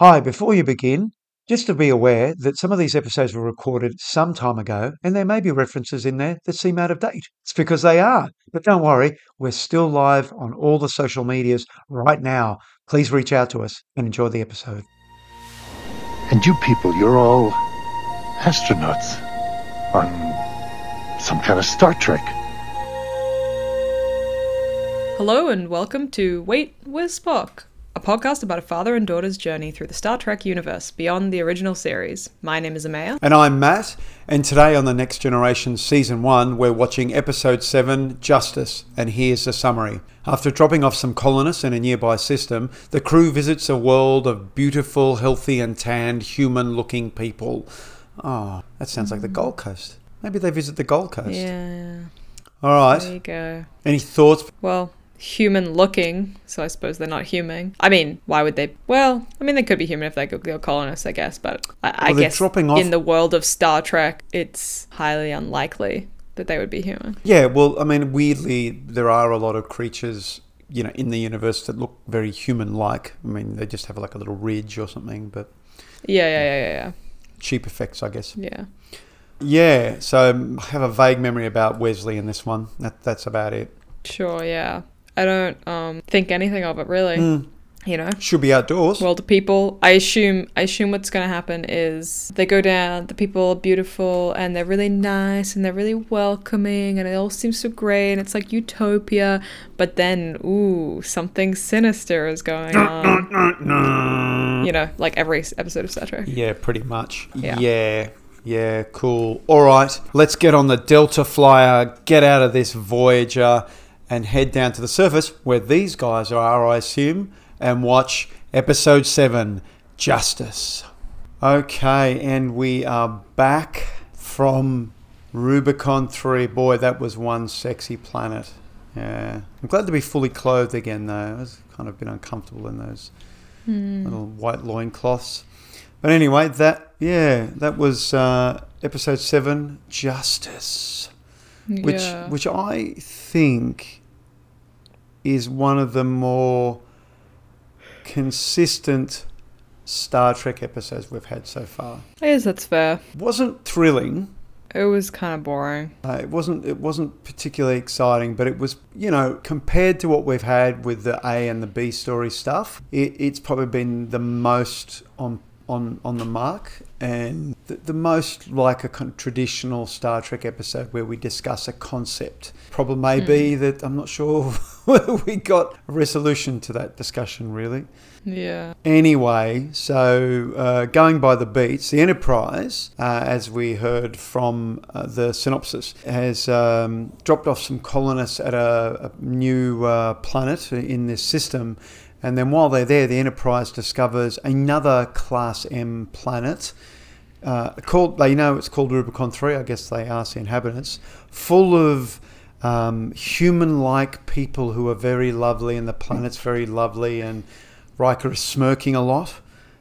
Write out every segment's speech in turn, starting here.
Hi, before you begin, just to be aware that some of these episodes were recorded some time ago and there may be references in there that seem out of date. It's because they are. But don't worry, we're still live on all the social medias right now. Please reach out to us and enjoy the episode. And you people, you're all astronauts on some kind of Star Trek. Hello and welcome to Wait, Where's Spock? A podcast about a father and daughter's journey through the Star Trek universe beyond the original series. My name is Amaya. And I'm Mat, and today on the Next Generation Season 1, we're watching Episode 7, Justice, and here's the summary. After dropping off some colonists in a nearby system, the crew visits a world of beautiful, healthy, and tanned, human looking people. Oh, that sounds like the mm. Gold Coast. Maybe they visit the Gold Coast. Yeah, All there you go. Any thoughts? Well, human looking, so I suppose they're not human. I mean, why would they? Well, I mean, they could be human if they go colonists, I guess, but I, I Well, they're guess dropping off- in the world of Star Trek, it's highly unlikely that they would be human. Yeah, well, I mean, weirdly, there are a lot of creatures, you know, in the universe that look very human-like. I mean, they just have like a little ridge or something, but Yeah, yeah, yeah, yeah, yeah. cheap effects, I guess. yeah. yeah. So I have a vague memory about Wesley in this one. That, that's about it. Sure, yeah. I don't um think anything of it really. Mm, You know. should be outdoors. Well, the people. I assume. I assume what's going to happen is they go down. The people are beautiful and they're really nice and they're really welcoming and it all seems so great and it's like utopia. But then, ooh, something sinister is going on. You know, like every episode of Star Trek. yeah, pretty much. Yeah. yeah, yeah, cool. All right, let's get on the Delta Flyer, get out of this Voyager, and head down to the surface where these guys are, I assume, and watch episode 7 Justice. Okay, and we are back from Rubicon 3. Boy, that was one sexy planet. Yeah. I'm glad to be fully clothed again, though. I was kind of been uncomfortable in those little white loincloths. But anyway, that, yeah, that was uh, episode 7 Justice which yeah. which I think is one of the more consistent Star Trek episodes we've had so far. Guess that's fair. wasn't thrilling. It was kind of boring. Uh, it wasn't. It wasn't particularly exciting, but it was. You know, compared to what we've had with the A and the B story stuff, it, it's probably been the most on on on the mark and the, the most like a con- traditional Star Trek episode where we discuss a concept. Problem may be that I'm not sure whether we got a resolution to that discussion really. Yeah. Anyway, so uh, going by the beats, the Enterprise, uh, as we heard from uh, the synopsis, has um, dropped off some colonists at a, a new uh, planet in this system. And then while they're there, the Enterprise discovers another Class M planet. Uh, called they know it's called Rubicon 3, I guess they ask the inhabitants, full of um, human like people who are very lovely, and the planet's very lovely, and Riker is smirking a lot.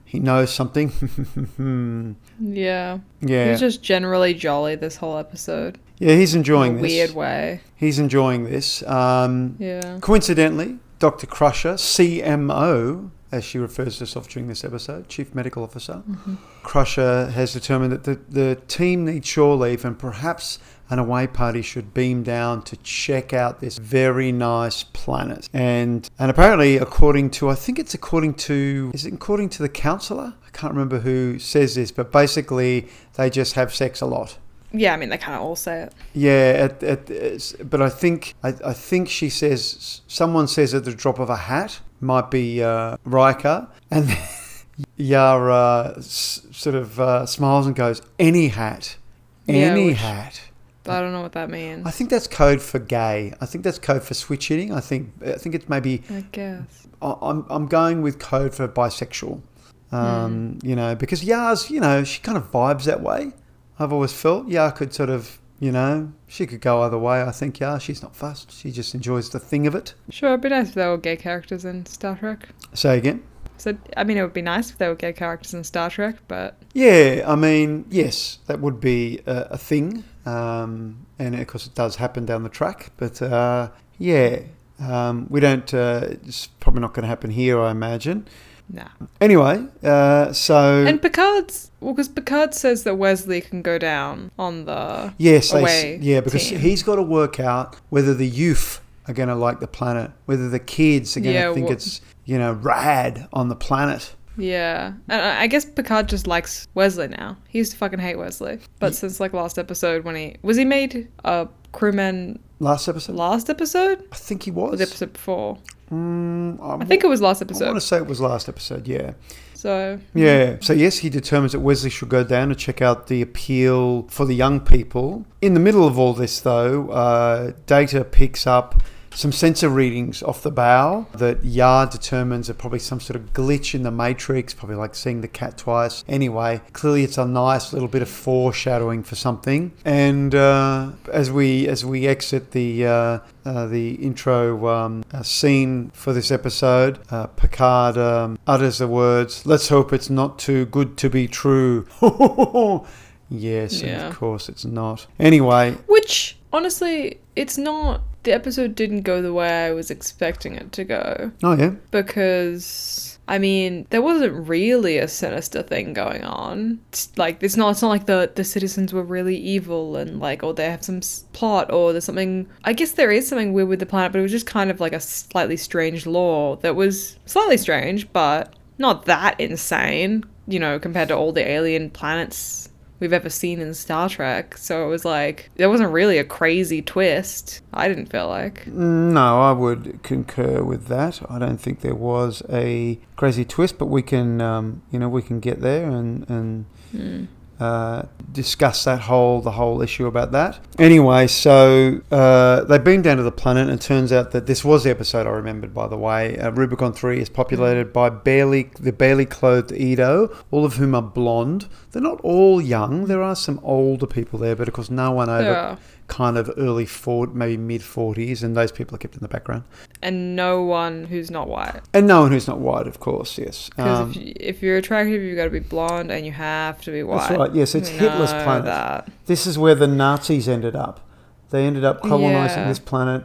He knows something. Yeah. yeah. He was just generally jolly this whole episode. yeah, he's enjoying in a this. weird way. He's enjoying this. Um, Yeah. Coincidentally, Dr. Crusher, CMO, as she refers to herself during this episode, Chief Medical Officer, mm-hmm. Crusher has determined that the, the team needs shore leave and perhaps an away party should beam down to check out this very nice planet. And and apparently, according to, I think it's according to, is it according to the counselor? I can't remember who says this, but basically, they just have sex a lot. Yeah, I mean, they kind of all say it. Yeah, at, at, it's- but I think I, I think she says someone says at the drop of a hat might be uh, Riker, and Yara s- sort of uh, smiles and goes, "Any hat, Yeah, any which- hat." But I don't know what that means. I think that's code for gay. I think that's code for switch hitting. I think I think it's maybe I guess. I- I'm I'm going with code for bisexual. Um, Hmm. You know, because Yars, you know, she kind of vibes that way. I've always felt Yar could sort of, you know, she could go either way. I think yeah, she's not fussed. She just enjoys the thing of it. Sure, it'd be nice if there were gay characters in Star Trek. Say again. So, I mean, it would be nice if there were gay characters in Star Trek, but Yeah, I mean, yes, that would be a, a thing, um, and of course it does happen down the track. But uh, yeah, um, we don't. Uh, it's probably not going to happen here, I imagine. Nah. Anyway, uh, so And Picard's well, because Picard says that Wesley can go down on the yes, away s- yeah, because team. he's got to work out whether the youth are going to like the planet, whether the kids are going to Yeah, think wha- it's you know rad on the planet. Yeah, and I guess Picard just likes Wesley now. He used to fucking hate Wesley, but since like last episode when he was he made a crewman Last episode, last episode I think he or was. the episode before? Mm, I, think it was last episode. I want to say it was last episode. Yeah. So Yeah. So yes, he determines that Wesley should go down and check out the appeal for the young people. In the middle of all this, though, uh, Data picks up some sensor readings off the bow that Yar determines are probably some sort of glitch in the matrix, probably like seeing the cat twice. Anyway, clearly it's a nice little bit of foreshadowing for something. And uh, as we as we exit the uh, uh, the intro um, uh, scene for this episode, uh, Picard um, utters the words, "Let's hope it's not too good to be true." yes, and Yeah. of course it's not. Anyway, Which, honestly, it's not. The episode didn't go the way I was expecting it to go. oh yeah, Because, I mean, there wasn't really a sinister thing going on. It's like, it's not, it's not like the, the citizens were really evil and, like, or they have some s- plot or there's something. I guess there is something weird with the planet, but it was just kind of like a slightly strange law that was slightly strange, but not that insane, you know, compared to all the alien planets we've ever seen in Star Trek. So it was like there wasn't really a crazy twist. I didn't feel like. no, I would concur with that. I don't think there was a crazy twist, but we can, um, you know, we can get there and and Hmm. Uh, discuss that whole the whole issue about that. Anyway, so uh, they beam down to the planet, and it turns out that this was the episode I remembered. By the way, uh, Rubicon Three is populated by barely the barely clothed Edo, all of whom are blonde. They're not all young. There are some older people there, but of course, no one over Yeah. Kind of early 40, maybe mid forties, and those people are kept in the background. And no one who's not white. And no one who's not white, of course. Yes. Because Um, if, if you're attractive, you've got to be blonde and you have to be white. That's right. Yes, it's We Hitler's planet. That. This is where the Nazis ended up. They ended up colonizing Yeah. this planet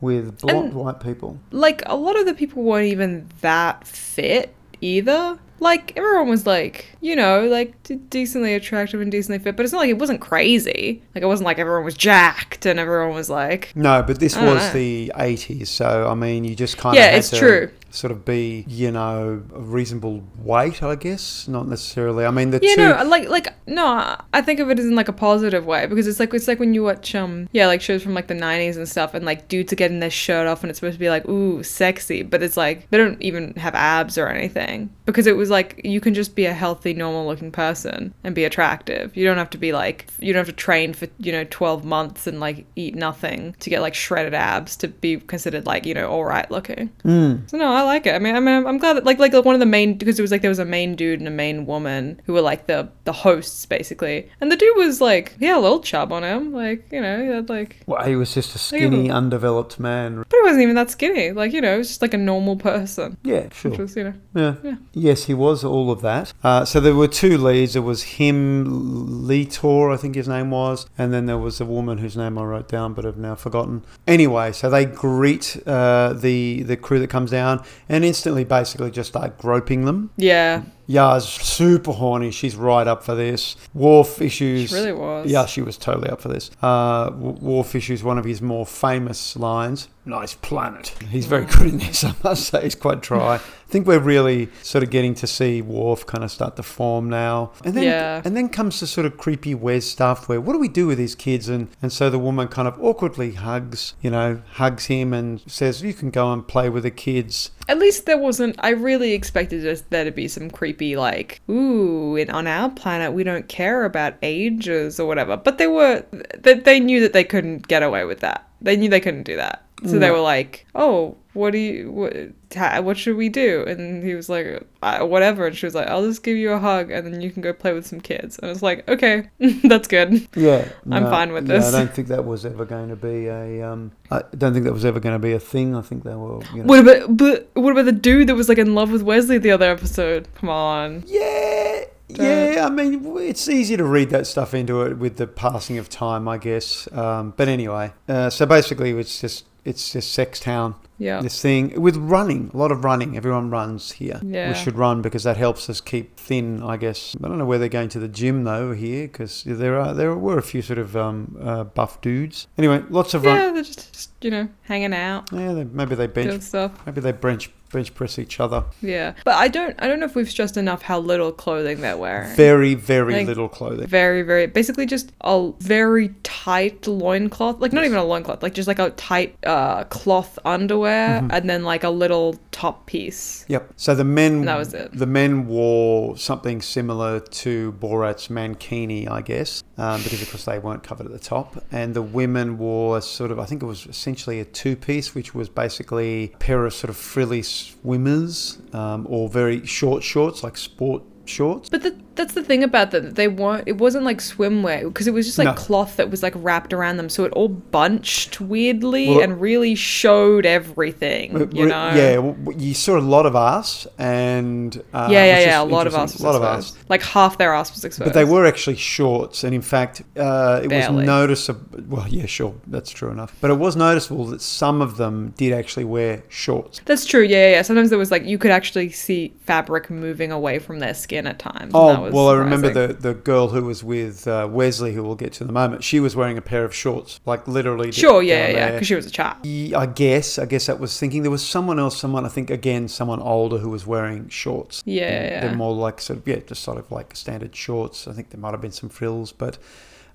with blonde And- white people. Like, a lot of the people weren't even that fit either. Like, everyone was like, you know, like d- decently attractive and decently fit, but it's not like it wasn't crazy. Like, it wasn't like everyone was jacked and everyone was like, No, but this was know. the 80s, so I mean, you just kind of Yeah, had it's to true. sort of be, you know, a reasonable weight, I guess. Not necessarily. I mean, the Yeah, two. no, like like no, I think of it as in like a positive way because it's like it's like when you watch um yeah like shows from like the nineties and stuff and like dudes are getting their shirt off and it's supposed to be like ooh sexy but it's like they don't even have abs or anything because it was like you can just be a healthy normal looking person and be attractive. You don't have to be like you don't have to train for you know twelve months and like eat nothing to get like shredded abs to be considered like you know all right looking. Mm. So no, I like it. I mean, I mean, I'm- glad that like like one of the main because it was like there was a main dude and a main woman who were like the the hosts basically, and the dude was like he had a little chub on him, like you know, he had like, Well, he was just a skinny, him. undeveloped man. but he wasn't even that skinny, like you know, he was just like a normal person, Yeah, sure. was you know, Yeah. Yeah. Yes, he was all of that. Uh, so there were two leads. There was him, Lee Tor, I think his name was, and then there was a woman whose name I wrote down but have now forgotten. Anyway, so they greet uh, the the crew that comes down and instantly, basically, just start groping them. yeah, Yar's super horny. She's right up for this. Worf issues. she really was. Yeah, she was totally up for this. Uh, W- Worf issues one of his more famous lines. Nice planet. He's very good in this, I must say. He's quite dry. I think we're really sort of getting to see Worf kind of start to form now. And then, Yeah. and then comes the sort of creepy Wes stuff where what do we do with these kids? And, and so the woman kind of awkwardly hugs, you know, hugs him and says, you can go and play with the kids. At least there wasn't. I really expected there to be some creepy, like, ooh, in, on our planet we don't care about ages or whatever. But they were, they, they knew that they couldn't get away with that. They knew they couldn't do that. So they mm. were like, oh, what do you, what, ha- what should we do? And he was like, whatever. And she was like, I'll just give you a hug and then you can go play with some kids. And I was like, okay, that's good. Yeah, I'm fine with yeah, this. I don't think that was ever going to be a. Um, I don't think that was ever going to be a thing. I think they were. You know, What about, but what about the dude that was like in love with Wesley the other episode? Come on. yeah, yeah. I mean, it's easy to read that stuff into it with the passing of time, I guess. Um, but anyway, uh, so basically, it's just it's just sex town. Yeah. This thing with running, a lot of running. Everyone runs here. Yeah. We should run because that helps us keep thin, I guess. I don't know where they're going to the gym though here because there are there were a few sort of um, uh, buff dudes. Anyway, lots of run. Yeah, they're just, just you know hanging out, Yeah, they, maybe they bench, stuff. maybe they bench bench press each other. Yeah, but I don't I don't know if we've stressed enough how little clothing they're wearing. Very very Like- little clothing. very very basically just a very tight loincloth like not even a loincloth like just like a tight uh cloth underwear Mm-hmm. and then like a little top piece Yep. So the men That was it. The men wore something similar to Borat's mankini, I guess, um, of course they weren't covered at the top, and the women wore sort of I think it was essentially a two piece, which was basically a pair of sort of frilly swimmers um, or very short shorts like sport shorts. but the, that's the thing about them they weren't it wasn't like swimwear because it was just like No. cloth that was like wrapped around them so it all bunched weirdly Well, and really showed everything you know Yeah, w- w- you saw a lot of ass and uh, yeah yeah yeah a lot of ass a lot of ass. like half their ass was exposed But they were actually shorts, and in fact, uh, it Barely. was noticeable. Well, yeah, sure, that's true enough. But it was noticeable that some of them did actually wear shorts. That's true. Yeah, yeah, yeah. Sometimes there was like you could actually see fabric moving away from their skin at times. and Oh, that was well, I remember the, the girl who was with uh, Wesley, who we'll get to in a moment. She was wearing a pair of shorts, like literally. Sure, yeah, yeah, because she was a. Ye- I guess. I guess that was thinking. There was someone else, someone I think again, someone older who was wearing shorts. Yeah, yeah. They're more like sort of yeah, just sort of like standard shorts. I think there might have been some frills, but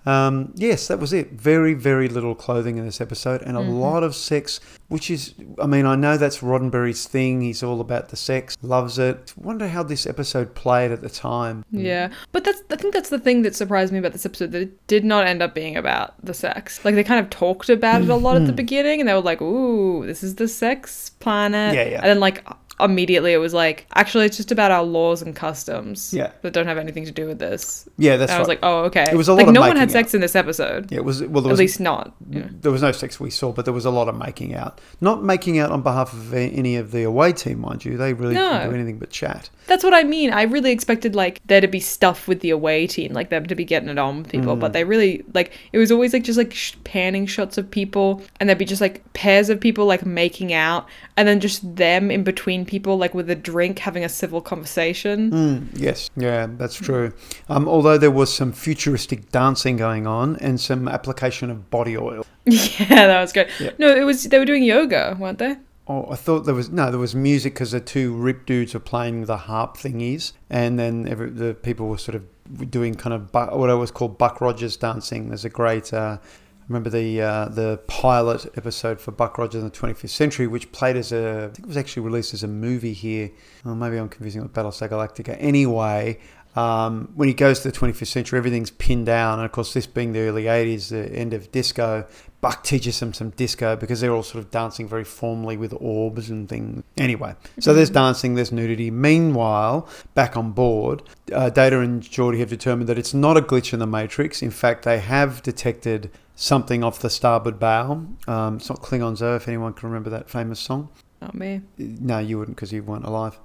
um, yes, that was it. Very, very little clothing in this episode, and a Mm-hmm. lot of sex. Which is, I mean, I know that's Roddenberry's thing. He's all about the sex, loves it. Wonder how this episode played at the time. Yeah, but that's I think that's the thing that surprised me about this episode that it did not end up being about the sex. Like they kind of talked about it a lot at the beginning, and they were like, "Ooh, this is the sex planet." Yeah, yeah. And then like immediately it was like, "Actually, it's just about our laws and customs Yeah. that don't have anything to do with this." Yeah, that's and I was like, "Oh, okay." It was a lot like no one had sex in this episode. yeah, it was. Well, there At least not. Yeah. there was no sex we saw, but there was a lot of making out. Not making out on behalf of any of the away team, mind you. They really No. didn't do anything but chat. That's what I mean. I really expected like there to be stuff with the away team, like them to be getting it on with people, Mm. but they really like it was always like just like sh- panning shots of people, and there'd be just like pairs of people like making out, and then just them in between people like with a drink having a civil conversation. Mm, yes, yeah, that's true. Um, although there was some futuristic dancing going on and some application of body oil. yeah, that was good. Yeah. No, it was they were doing yoga, weren't they? Oh, I thought there was no, there was music because the two rip dudes were playing the harp thingies, and then every, the people were sort of doing kind of bu- what I was called Buck Rogers dancing. There's a great. Uh, remember the uh, the pilot episode for Buck Rogers in the 25th Century, which played as a. I think it was actually released as a movie here. Oh, maybe I'm confusing it with Battlestar Galactica. Anyway, um, when he goes to the 25th century, everything's pinned down, and of course, this being the early 80s, the end of disco, Buck teaches them some disco because they're all sort of dancing very formally with orbs and things. Anyway, so there's dancing, there's nudity. Meanwhile, back on board, uh, Data and Geordi have determined that it's not a glitch in the Matrix. In fact, they have detected something off the starboard bow. Um, it's not Klingons, though, if anyone can remember that famous song. Not me. No, you wouldn't because you weren't alive.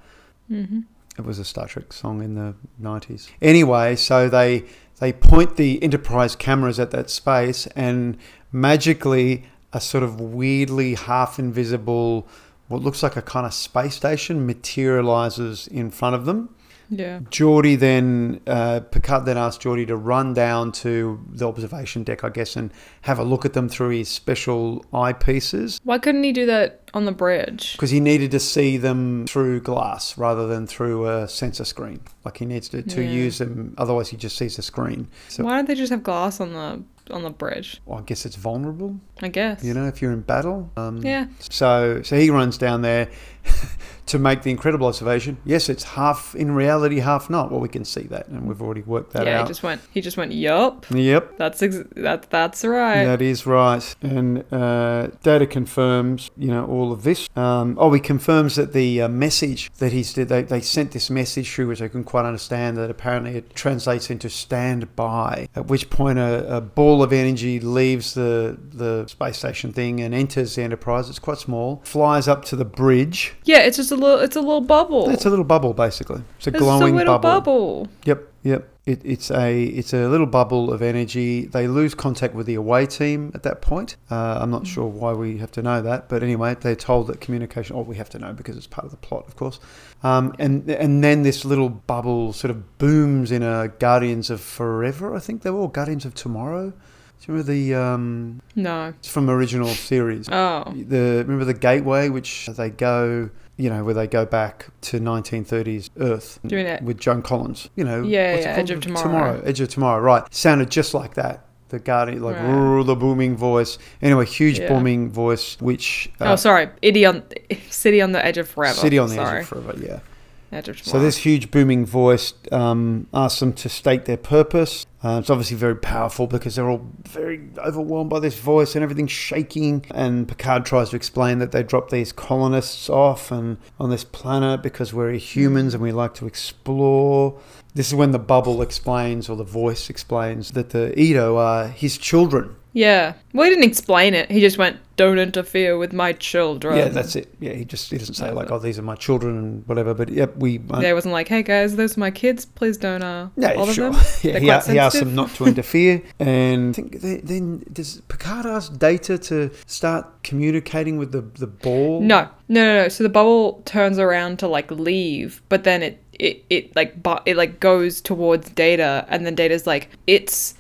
hmm It was a Star Trek song in the 90s. Anyway, so they they point the Enterprise cameras at that space and magically a sort of weirdly half invisible what looks like a kind of space station materializes in front of them. Yeah. Geordi then, uh, Picard then asked Geordi to run down to the observation deck, I guess, and have a look at them through his special eyepieces Why couldn't he do that on the bridge? because he needed to see them through glass rather than through a sensor screen. Like he needs to, to Yeah. use them, otherwise he just sees the screen. So Why don't they just have glass on the on the bridge? well, I guess it's vulnerable, I guess. you know, if you're in battle. Um, Yeah. So so he runs down there to make the incredible observation. Yes, it's half in reality, half not. Well, we can see that, and we've already worked that yeah, out. Yeah, he just went. He just went. Yup. Yep. That's ex- that. That's right. That is right. And uh, Data confirms, you know, all of this. Um, oh, he confirms that the uh, message that he's did, they, they sent this message through, which I couldn't quite understand, that apparently it translates into stand by, at which point a, a ball of energy leaves the, the space station thing and enters the Enterprise. It's quite small, flies up to the bridge. Yeah, it's just a little. It's a little bubble. It's a little bubble, basically. It's a It's glowing a little bubble. bubble. Yep, yep. It, it's a it's a little bubble of energy. They lose contact with the away team at that point. Uh, I'm not sure why we have to know that, but anyway, they're told that communication. Oh, we have to know because it's part of the plot, of course. Um, and and then this little bubble sort of booms in a Guardians of Forever. I think they were all Guardians of Tomorrow. Do you remember the um, No. it's from original series? Oh. the remember the gateway which they go you know where they go back to 1930s earth Doing it. with joan collins you know Yeah, what's yeah. Edge of Tomorrow. edge of tomorrow right sounded just like that the guardian like Right. The booming voice anyway huge Yeah. booming voice which oh, sorry. City on City on the Edge of Forever. city on the sorry. edge of forever yeah so this huge booming voice um, asks them to state their purpose. Uh, it's obviously very powerful because they're all very overwhelmed by this voice and everything's shaking. And Picard tries to explain that they dropped these colonists off and on this planet because we're humans and we like to explore. This is when the bubble explains, or the voice explains, that the Edo are his children. Yeah. Well, he didn't explain it. He just went, "Don't interfere with my children." Yeah, that's it. Yeah, he just he doesn't say like, "Oh, these are my children" and whatever. But yep, we. uh, Yeah, it wasn't like, "Hey guys, those are my kids. Please don't uh Yeah, bother sure. them." Yeah, he, he asked them not to interfere, and I think they, then does Picard ask Data to start communicating with the the ball? No, no, no, no. So the bubble turns around to like leave, but then it it it like but it like goes towards Data, and then Data's like, it's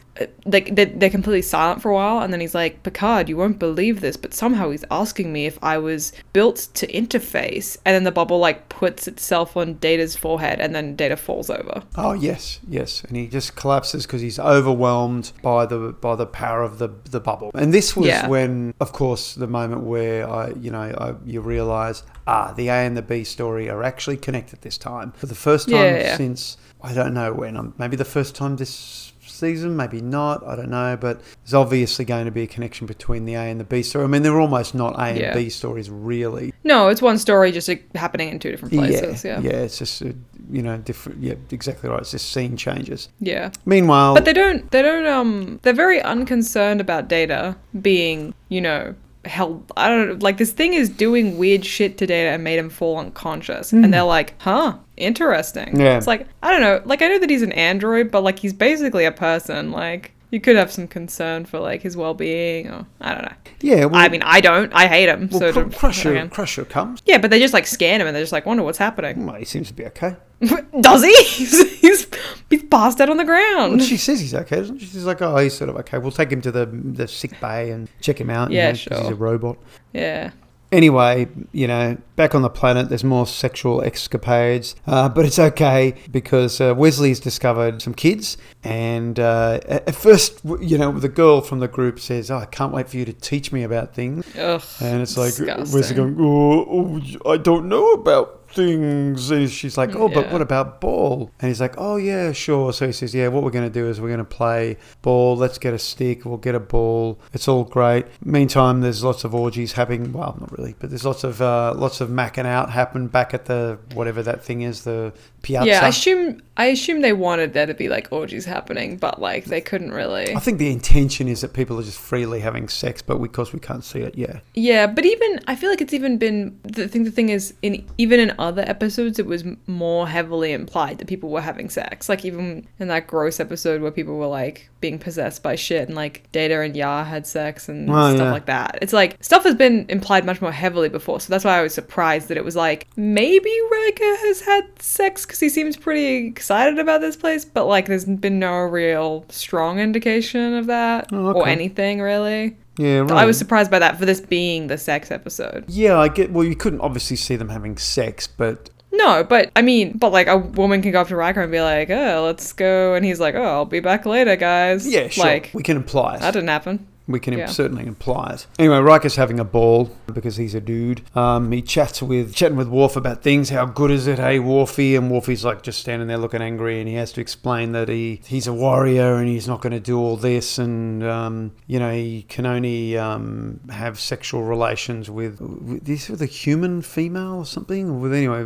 like they're, they're completely silent for a while, and then he's like, Picard, you won't believe this, but somehow he's asking me if I was built to interface, and then the bubble like puts itself on Data's forehead, and then Data falls over. Oh yes, yes, and he just collapses because he's overwhelmed by the by the power of the the bubble. And this was Yeah. when, of course, the moment where I, you know, I, you realise ah, the A and the B story are actually connected this time for the first time Yeah, yeah. since I don't know when. Um, maybe the first time this season, maybe not. I don't know, but there's obviously going to be a connection between the A and the B story. I mean, they're almost not A and Yeah. B stories really. No, it's one story just like, happening in two different places. Yeah, yeah, it's just uh, you know different. Yeah, exactly right. It's just scene changes. yeah. Meanwhile, But they don't. They don't. Um. They're very unconcerned about Data being, you know, held. I don't know. Like this thing is doing weird shit to Data and made him fall unconscious. And they're like, huh, interesting. Yeah. It's like I don't know. Like I know that he's an android, but like he's basically a person. Like you could have some concern for like his well being, or I don't know. yeah, well, I mean, I don't. I hate him. well, so Cr- Crusher, again. Crusher comes. Yeah, but they just like scan him and they're just like, wonder what's happening. Well, he seems to be okay. Does he? he's, he's passed out on the ground. Well, she says he's okay, doesn't she? She's like, oh, he's sort of okay. We'll take him to the the sick bay and check him out. you Yeah, know, 'cause He's a robot. yeah. Anyway, you know, back on the planet, there's more sexual escapades, uh, but it's okay because uh, Wesley's discovered some kids, and uh, at first, you know, the girl from the group says, "Oh, I can't wait for you to teach me about things," Ugh. and it's like disgusting. Wesley going, oh, oh, "I don't know about." Things and she's like, Oh, but Yeah. what about ball? And he's like, Oh, yeah, sure. So he says, Yeah, what we're going to do is we're going to play ball. Let's get a stick. We'll get a ball. It's all great. Meantime, there's lots of orgies happening. Well, not really, but there's lots of uh, lots of macking out happen back at the whatever that thing is, the piazza. Yeah, I assume I assume they wanted there to be like orgies happening, but like they couldn't really. I think the intention is that people are just freely having sex, but because we can't see it, yeah. Yeah, but even I feel like it's even been the thing. The thing is, in even in other episodes, it was more heavily implied that people were having sex. Like even in that gross episode where people were like being possessed by shit, and like Data and Yar had sex and Oh, stuff yeah. like that. It's like stuff has been implied much more heavily before. So that's why I was surprised that it was like maybe Riker has had sex because he seems pretty excited about this place, but like there's been no real strong indication of that Oh, or anything really. Yeah, right. I was surprised by that for this being the sex episode. Yeah, I get. Well, you couldn't obviously see them having sex, but No, but I mean, but like a woman can go up to Riker and be like, "Oh, let's go," and he's like, "Oh, I'll be back later, guys." yeah, sure. Like we can imply it. that didn't happen. We can Yeah. certainly imply it. Anyway, Riker's having a ball because he's a dude. Um, he chats with chatting with Worf about things. How good is it, hey Worfy? And Worfy's like just standing there looking angry, and he has to explain that he he's a warrior and he's not going to do all this, and um, you know he can only um, have sexual relations with, with this with a human female or something. With anyway,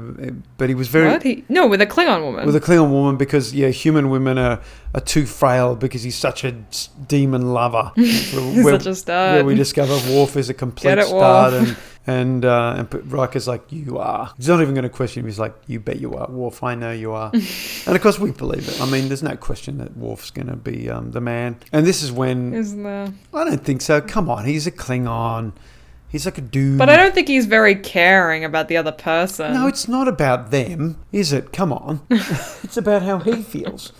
but he was very What? He, no, with a Klingon woman. with a Klingon woman because yeah, human women are, are too frail because he's such a demon lover. He's where, such a stud. where we discover Worf is a complete it, stud, and and uh, and Riker's like, "You are." He's not even going to question him. He's like, "You bet you are, Worf. I know you are." and of course, we believe it. I mean, there's no question that Worf's going to be um, the man. And this is when Isn't there? I don't think so. Come on, he's a Klingon. He's like a dude. But I don't think he's very caring about the other person. No, it's not about them, is it? Come on. it's about how he feels.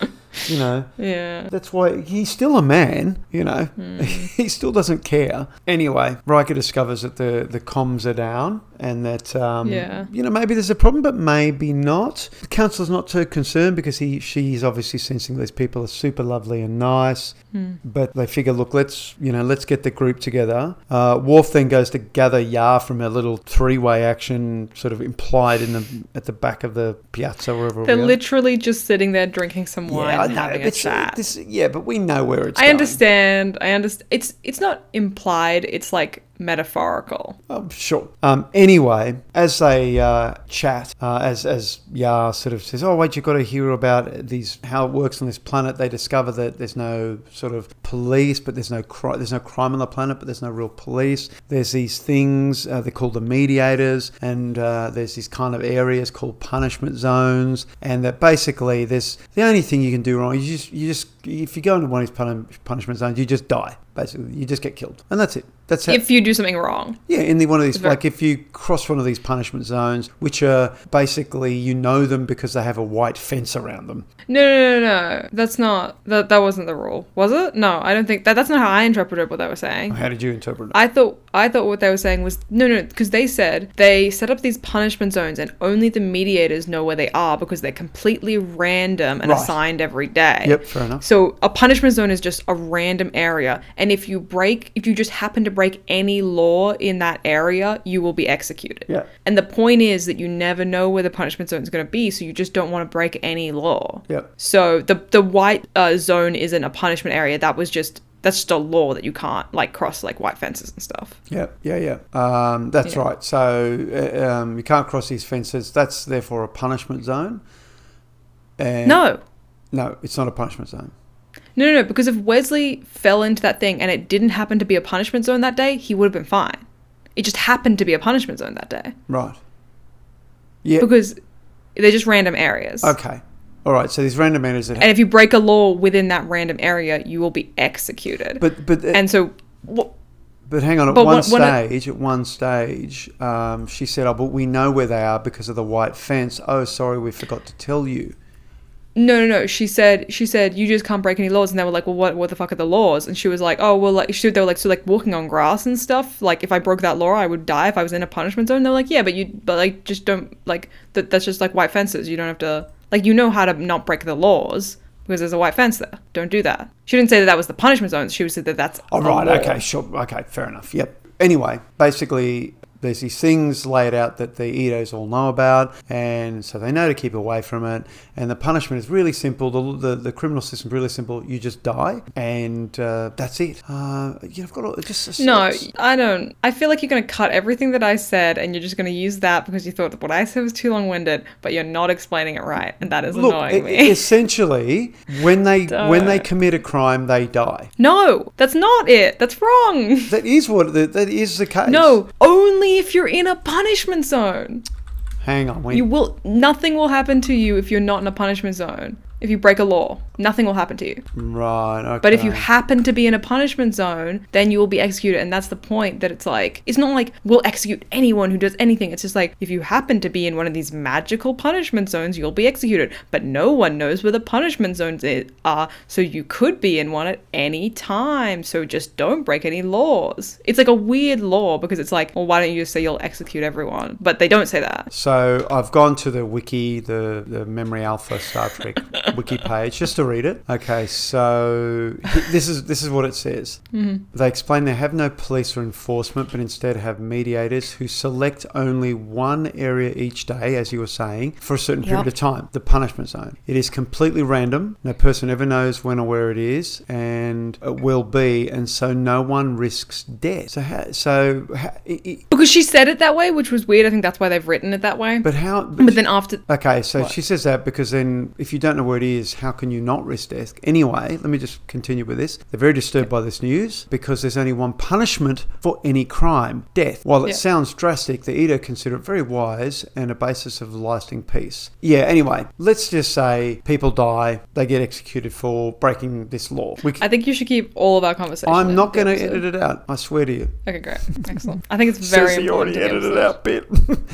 You know, yeah. that's why he's still a man, you know. Hmm. he still doesn't care. Anyway, Riker discovers that the, the comms are down and that, um, Yeah. you know, maybe there's a problem, but maybe not. The council's not too concerned because he she's obviously sensing these people are super lovely and nice. Hmm. But they figure, look, let's, you know, let's get the group together. Uh, Worf then goes to gather Yar from a little three-way action sort of implied in the at the back of the piazza, wherever They're literally just sitting there drinking some wine know, having a chat. this- yeah, but we know where it's I going. understand. I understand. It's it's not implied. It's like metaphorical. Oh, sure. Um, anyway, as they uh, chat, uh, as as Yar sort of says, "Oh, wait, you've got to hear about these how it works on this planet." They discover that there's no sort of police, but there's no cri- there's no crime on the planet, but there's no real police. There's these things uh, they're called the mediators, and uh, there's these kind of areas called punishment zones, and that basically there's the only thing you can do wrong. You just you just if you go into one of these punishment zones, you just die. Basically, you just get killed, and that's it. That's how, If you do something wrong. yeah, in the one of these, Very- like if you cross one of these punishment zones, which are basically you know them because they have a white fence around them. No, no, no, no. That's not that. That wasn't the rule, was it? No, I don't think that. That's not how I interpreted what they were saying. How did you interpret it? I thought I thought what they were saying was no, no, because they said they set up these punishment zones and only the mediators know where they are because they're completely random and Right. assigned every day. Yep, fair enough. So a punishment zone is just a random area, and if you break, if you just happen to break any law in that area, you will be executed. Yeah. And the point is that you never know where the punishment zone is going to be, so you just don't want to break any law. Yep. So the the white uh, zone isn't a punishment area. That was just that's just a law that you can't like cross like white fences and stuff. Yeah, yeah, yeah. Um, that's Yeah. right. So uh, um, you can't cross these fences. That's therefore a punishment zone. And No. no, it's not a punishment zone. No, no, no, because if Wesley fell into that thing and it didn't happen to be a punishment zone that day, he would have been fine. It just happened to be a punishment zone that day. Right. Yeah. Because they're just random areas. okay. All right. So these random areas that. And if you break a law within that random area, you will be executed. but but and so wh- But hang on, at But one when- when it- stage, at one stage, um, she said, "Oh, but we know where they are because of the white fence." Oh, sorry, we forgot to tell you. No, no, no. She said, she said, you just can't break any laws. And they were like, well, what, what the fuck are the laws? And she was like, oh, well, like, she, they were like, so like walking on grass and stuff. Like, if I broke that law, I would die if I was in a punishment zone. They're like, yeah, but you, but like, just don't like that. That's just like white fences. You don't have to like, you know how to not break the laws because there's a white fence there. Don't do that. She didn't say that that was the punishment zone. She was said that that's. Oh, right. law. Okay. Sure. Okay. Fair enough. Yep. Anyway, basically, there's these things laid out that the Edos all know about, and so they know to keep away from it. And the punishment is really simple. The, the, the criminal system is really simple. You just die, and uh, that's it. Uh, you know, I've got all, just No, I don't. I feel like you're going to cut everything that I said and you're just going to use that because you thought that what I said was too long winded, but you're not explaining it right. And that is Look, annoying me. essentially, when they when they commit a crime, they die. no, that's not it. That's wrong. That is what that is the case. No, only if you're in a punishment zone. hang on. We, You will nothing will happen to you if you're not in a punishment zone. If you break a law, nothing will happen to you. right. Okay. But if you happen to be in a punishment zone, then you will be executed. And that's the point that it's like, it's not like we'll execute anyone who does anything. It's just like, if you happen to be in one of these magical punishment zones, you'll be executed. But no one knows where the punishment zones are. So you could be in one at any time. So just don't break any laws. It's like a weird law because it's like, well, why don't you just say you'll execute everyone? But they don't say that. So I've gone to the wiki, the, the Memory Alpha Star Trek wiki page, just to read it. Okay, so this is this is what it says. Mm-hmm. They explain they have no police or enforcement, but instead have mediators who select only one area each day, as you were saying, for a certain period Yep. of time. The punishment zone. It is completely random. No person ever knows when or where it is, and it will be, and so no one risks death. So how, so how, i i Because she said it that way, which was weird. I think that's why they've written it that way. but how? But then after, Okay, so What? she says that because then if you don't know where it point is, how can you not risk death? Anyway, let me just continue with this. They're very disturbed by this news because there's only one punishment for any crime death. While it Yeah. sounds drastic, the Edo consider it very wise and a basis of lasting peace. Yeah, anyway, let's just say people die, they get executed for breaking this law. We I think you should keep all of our conversation. I'm not going to edit it out. I swear to you. Okay, great, excellent. I think it's very Says he important. already to edited episode. out bit.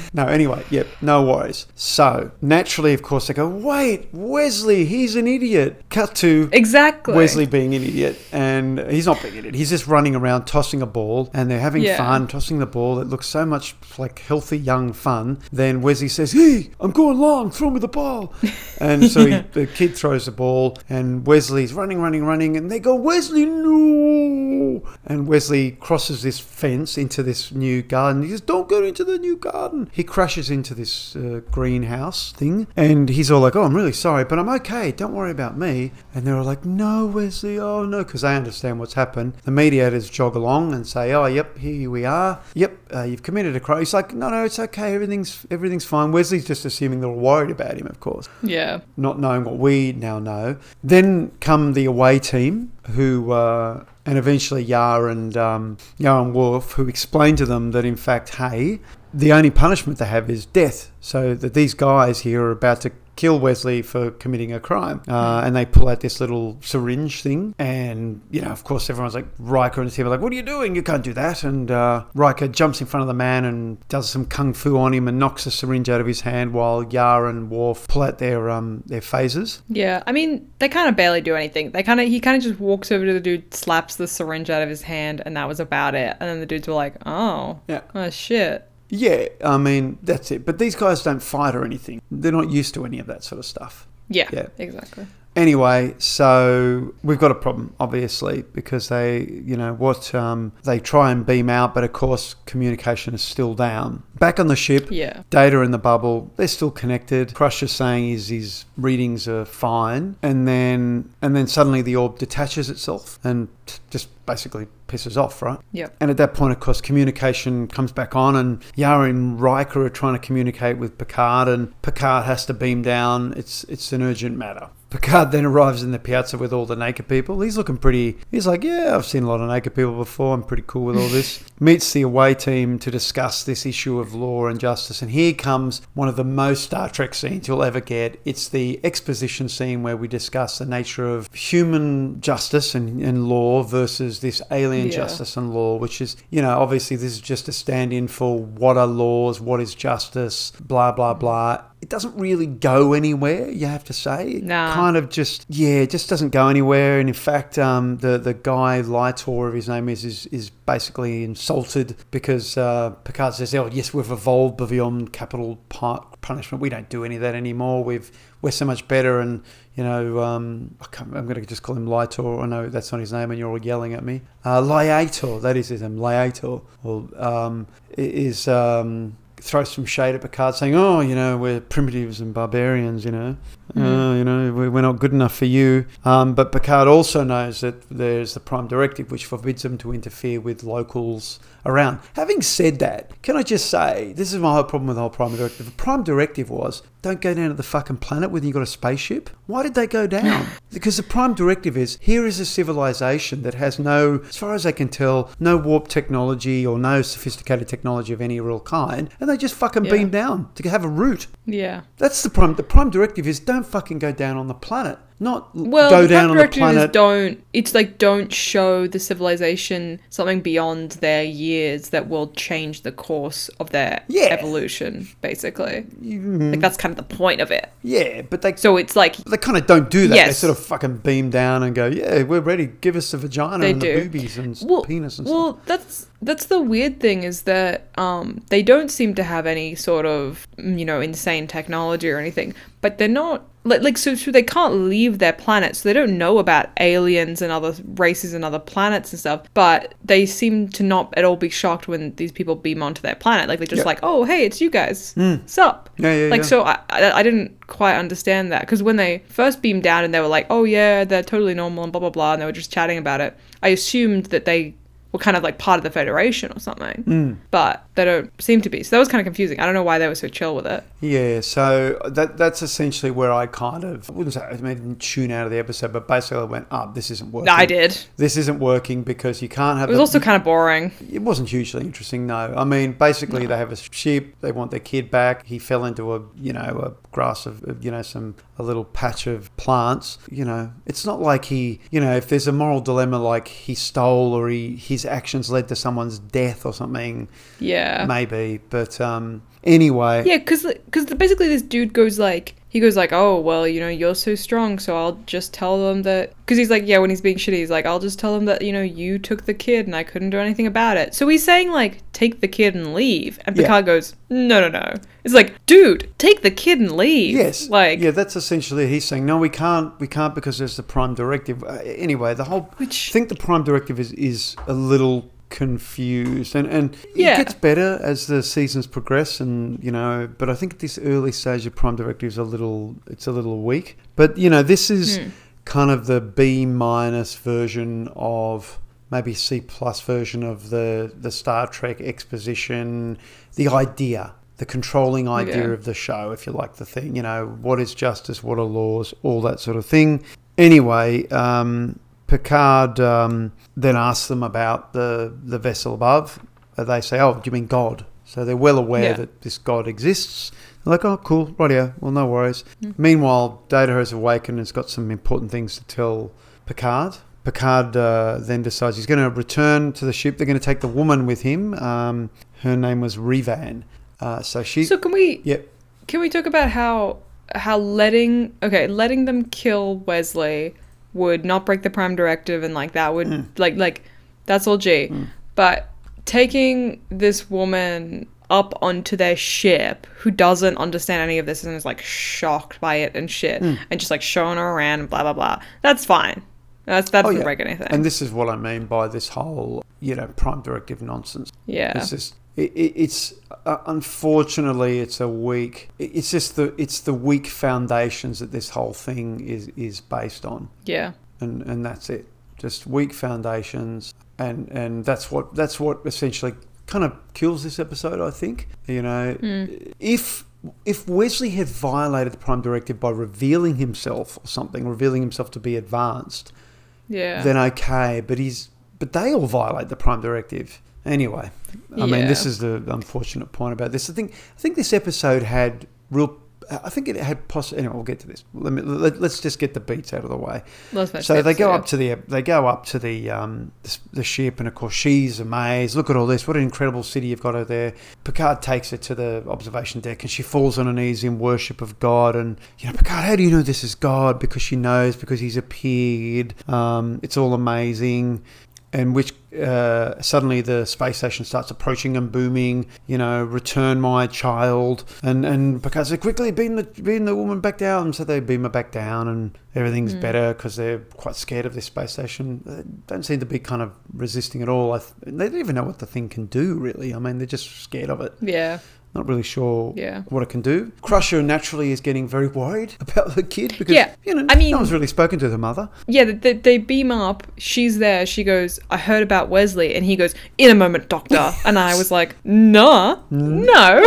no, anyway, yep, no worries. So naturally, of course, they go, "Wait, Wesley, he's an idiot." Cut to Exactly. Wesley being an idiot, and he's not being an idiot. He's just running around tossing a ball, and they're having Yeah. fun tossing the ball. It looks so much like healthy young fun. Then Wesley says, "Hey, I'm going long. Throw me the ball." And so he, the kid throws the ball, and Wesley's running, running, running, and they go, "Wesley, no!" And Wesley crosses this fence into this new garden. He says, "Don't go into the new garden." He crashes into this uh, greenhouse thing, and he's all like, "Oh, I'm really sorry, but I'm okay. Don't worry about me." And they're all like, "No, Wesley, oh no," because they understand what's happened. The mediators jog along and say, "Oh, yep, here we are. Yep, uh, you've committed a crime." He's like, "No, no, it's okay. Everything's everything's fine." Wesley's just assuming they're all worried about him, of course Yeah. not knowing what we now know. Then come the away team, who uh, and eventually Yar and um, Yar and Worf, who explain to them that in fact, hey, the only punishment they have is death. So that these guys here are about to kill Wesley for committing a crime, uh, and they pull out this little syringe thing, and you know, of course, everyone's like Riker and the team are like, "What are you doing? You can't do that!" And uh, Riker jumps in front of the man and does some kung fu on him and knocks the syringe out of his hand, while Yar and Worf pull out their um their phasers. Yeah, I mean, they kind of barely do anything. They kind of he kind of just walks over to the dude, slaps the syringe out of his hand, and that was about it. And then the dudes were like, "Oh, Yeah. oh shit." Yeah, I mean that's it. But these guys don't fight or anything. They're not used to any of that sort of stuff. Yeah, Yeah. exactly. Anyway, so we've got a problem, obviously, because they, you know, what um, they try and beam out, but of course, communication is still down. Back on the ship, Yeah, Data in the bubble, they're still connected. Crusher's saying his his readings are fine, and then and then suddenly the orb detaches itself and t- just basically pisses off, right? Yep. And at that point, of course, communication comes back on, and Yara and Riker are trying to communicate with Picard, and Picard has to beam down. It's it's an urgent matter. Picard then arrives in the piazza with all the naked people. He's looking pretty. He's like, yeah, I've seen a lot of naked people before. I'm pretty cool with all this. Meets the away team to discuss this issue of law and justice. And here comes one of the most Star Trek scenes you'll ever get. It's the exposition scene where we discuss the nature of human justice and, and law versus this alien Yeah. justice and law, which is, you know, obviously this is just a stand in for what are laws, what is justice, blah, blah, blah. It doesn't really go anywhere, you have to say. It Nah. kind of just, yeah, it just doesn't go anywhere. And in fact, um, the, the guy, Lightor, his name is, is, is basically insulted because uh, Picard says, oh, yes, we've evolved beyond capital punishment. We don't do any of that anymore. We've, we're so much better. And, you know, um, I can't, I'm going to just call him Lightor. I know that's not his name and you're all yelling at me. Uh, Liator, that is his name, Liator, or, um, is... Um, throws some shade at Picard, saying, "Oh, you know, we're primitives and barbarians. You know, uh, you know, we- we're not good enough for you." Um, but Picard also knows that there's the Prime Directive, which forbids them to interfere with locals around. Having said that, can I just say this is my whole problem with the whole Prime Directive. The Prime Directive was don't go down to the fucking planet whether you got a spaceship. Why did they go down? because the Prime Directive is here is a civilization that has no, as far as I can tell, no warp technology or no sophisticated technology of any real kind, and they just fucking Yeah. beam down to have a route. Yeah. That's the prime. The prime directive is don't fucking go down on the planet, not Well, go down on the planet. don't. It's like don't show the civilization something beyond their years that will change the course of their Yeah. evolution. Basically, like that's kind of the point of it. yeah, but they So it's like they kind of don't do that. They sort of fucking beam down and go, yeah, we're ready. Give us the vagina They and do. the boobies and well, penis and well, stuff. Well, that's that's the weird thing is that um, they don't seem to have any sort of you know insane technology or anything, but they're not like like so, so they can't leave their planet, so they don't know about aliens and other races and other planets and stuff. But they seem to not at all be shocked when these people beam onto their planet. Like they're just Yeah. like, oh hey, it's you guys, sup? Yeah, yeah, Like yeah. so, I, I didn't quite understand that because when they first beamed down and they were like, "Oh yeah, they're totally normal" and blah blah blah, and they were just chatting about it. I assumed that they were kind of like part of the Federation or something, Hmm. but they don't seem to be. So that was kind of confusing. I don't know why they were so chill with it. Yeah, so that that's essentially where I kind of I wouldn't say I didn't tune out of the episode, but basically I went, "Oh, this isn't working." I did. This isn't working because you can't have. It was the- also kind of boring. It wasn't hugely interesting, no. I mean, basically, they have a sheep. They want their kid back. He fell into a, you know, a grass of, of, you know, some a little patch of plants. You know, it's not like he, you know, if there's a moral dilemma, like he stole or he his actions led to someone's death or something, Yeah. Maybe. But um, anyway, Yeah, because because basically this dude goes like he goes like, oh well, you know, you're so strong, so I'll just tell them that because he's like, yeah, when he's being shitty, he's like, I'll just tell them that you know you took the kid and I couldn't do anything about it. So he's saying like, take the kid and leave, and Yeah. Picard goes, no, no, no. It's like, dude, take the kid and leave. Yes. like yeah, that's essentially he's saying no, we can't, we can't because there's the prime directive. Uh, anyway, the whole Which- I think the prime directive is is a little confused, and and Yeah. it gets better as the seasons progress, and you know, but I think at this early stage, of prime directive is a little, it's a little weak. But you know, this is Hmm. kind of the B minus version of maybe C plus version of the the Star Trek exposition, the idea, the controlling idea Yeah. of the show, if you like the thing. You know, what is justice, what are laws, all that sort of thing. Anyway, um, Picard um, then asks them about the the vessel above. Uh, They say, "Oh, do you mean God?" So they're well aware Yeah. that this God exists. They're like, "Oh, cool, right here. Well, no worries." Meanwhile, Data has awakened and has got some important things to tell Picard. Picard uh, then decides he's going to return to the ship. They're going to take the woman with him. Um, her name was Rivan. Uh, so she. So can we yep. can we talk about how how letting okay letting them kill Wesley would not break the prime directive and like that would Hmm. like like that's all G, but taking this woman up onto their ship who doesn't understand any of this and is like shocked by it and shit Hmm. and just like showing her around and blah blah blah that's fine that's that Oh, doesn't yeah. break anything And this is what I mean by this whole, you know, prime directive nonsense. yeah It's just, it, it, it's uh, unfortunately, it's a weak. It's just the it's the weak foundations that this whole thing is is based on, yeah and and that's it. Just weak foundations, and and that's what that's what essentially kind of kills this episode. I think you know if. If Wesley had violated the Prime Directive by revealing himself or something, revealing himself to be advanced, yeah then okay. But he's but they all violate the Prime Directive anyway. I mean, this is the unfortunate point about this. I think I think this episode had real. I think it had poss. Anyway, we'll get to this. Let me let, let's just get the beats out of the way. So they go up to the they go up to the um the, the ship, and of course she's amazed. Look at all this! What an incredible city you've got over there. Picard takes her to the observation deck, and she falls on her knees in worship of God. And you know, Picard, how do you know this is God? Because she knows because He's appeared. Um, it's all amazing. And which uh, suddenly the space station starts approaching and booming. You know, return my child, and and Picard said, quickly beam the beam the woman back down. So they beam her back down, and everything's better because they're quite scared of this space station. They don't seem to be kind of resisting at all. I th- they don't even know what the thing can do, really. I mean, they're just scared of it. yeah Not really sure Yeah. what it can do. Crusher naturally is getting very worried about the kid because, Yeah, you know, I mean- no one's really spoken to the mother. Yeah, they, they, beam up. She's there. She goes, I heard about Wesley. And he goes, In a moment, doctor. And I was like, Nah, no.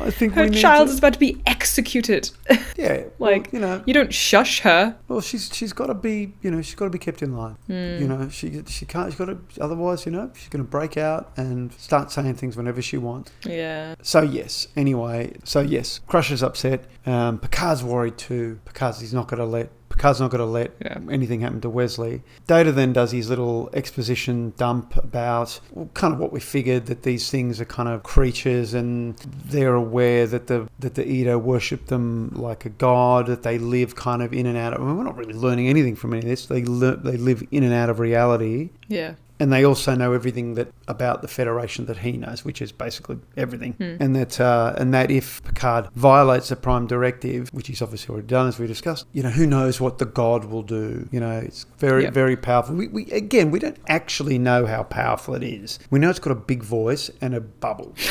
I think Her child to- is about to be executed. yeah, well, like, you know, you don't shush her. Well, she's she's got to be, you know, she's got to be kept in line. Hmm. You know, she she can't. She's got to. Otherwise, you know, she's going to break out and start saying things whenever she wants. Yeah. So yes. Anyway, so yes, Crusher's upset. Um, Picard's worried too. Picard's he's not going to let. Picard's not going to let Yeah. anything happen to Wesley. Data then does his little exposition dump about well, kind of what we figured that these things are kind of creatures and they're aware that the that the Edo worship them like a god that they live kind of in and out of. I mean, we're not really learning anything from any of this. They le- they live in and out of reality Yeah. And they also know everything that about the Federation that he knows, which is basically everything. And that uh, and that if Picard violates the Prime Directive, which he's obviously already done, as we discussed, you know, who knows what the God will do? You know, it's very Yeah. very powerful. We, we again, we don't actually know how powerful it is. We know it's got a big voice and a bubble.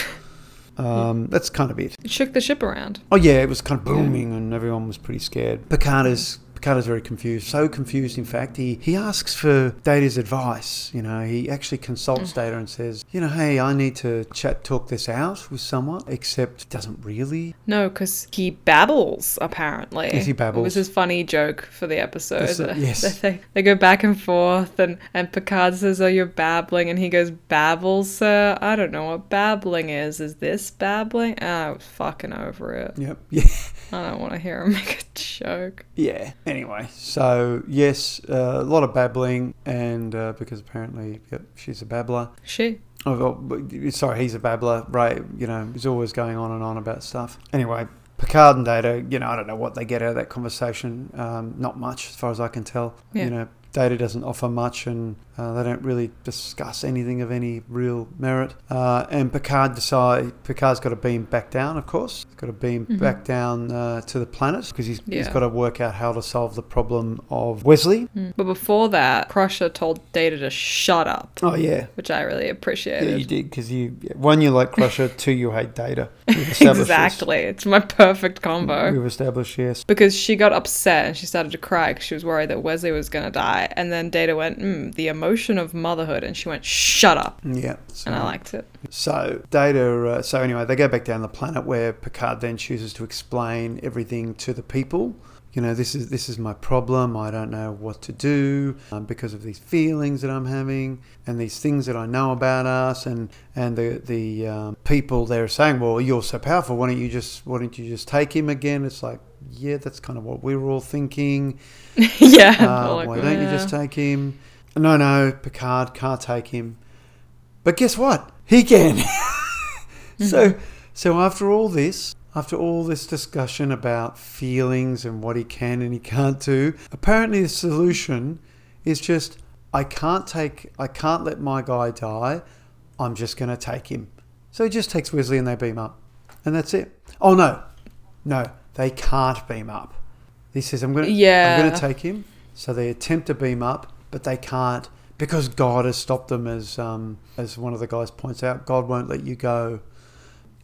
Um, that's kind of it. It shook the ship around. Oh yeah, it was kind of booming, and everyone was pretty scared. Picard is Is very confused. So confused, in fact, he, he asks for Data's advice. You know, he actually consults Mm. Data and says, you know, hey, I need to chat, talk this out with someone, except doesn't really. No, because he babbles, apparently. Yes, he babbles. It was his funny joke for the episode. Yes. They, they go back and forth, and, and Picard says, Oh, you're babbling. And he goes, Babble, sir? I don't know what babbling is. Is this babbling? Oh, I was fucking over it. Yep. Yeah. I don't want to hear him make a joke. Yeah. Anyway, so yes, uh, a lot of babbling, and uh, because apparently yep, she's a babbler. She. Oh, well, sorry, he's a babbler, right? You know, he's always going on and on about stuff. Anyway, Picard and Data, you know, I don't know what they get out of that conversation. Um, not much, as far as I can tell. Yeah. You know, Data doesn't offer much, and uh, they don't really discuss anything of any real merit. Uh, and Picard decide Picard's got to beam back down, of course. He's got to beam back down uh, to the planet because he's, he's Yeah. got to work out how to solve the problem of Wesley. Mm. But before that, Crusher told Data to shut up, Oh yeah, which I really Yeah, appreciated. you did because you one you like Crusher, two you hate Data. We've this. exactly. It's my perfect combo. We've established yes. because she got upset and she started to cry because she was worried that Wesley was going to die. And then Data went, mm, the emotion of motherhood. And she went, shut up. Yeah. So, And I liked it. so Data. Uh, so anyway, they go back down the planet where Picard then chooses to explain everything to the people. You know, this is this is my problem. I don't know what to do um, because of these feelings that I'm having and these things that I know about us. And and the the um, people they're saying, well, you're so powerful. Why don't you just why don't you just take him again? It's like, yeah, that's kind of what we were all thinking. yeah. Uh, Like, why don't you just take him? No, no, Picard can't take him. But guess what? He can. so, so after all this, after all this discussion about feelings and what he can and he can't do, apparently the solution is just I can't take, I can't let my guy die. I'm just going to take him. So he just takes Wesley and they beam up, and that's it. Oh no, no, they can't beam up. He says, "I'm going to, yeah. I'm going to take him." So they attempt to beam up, but they can't because God has stopped them. As um, as one of the guys points out, God won't let you go.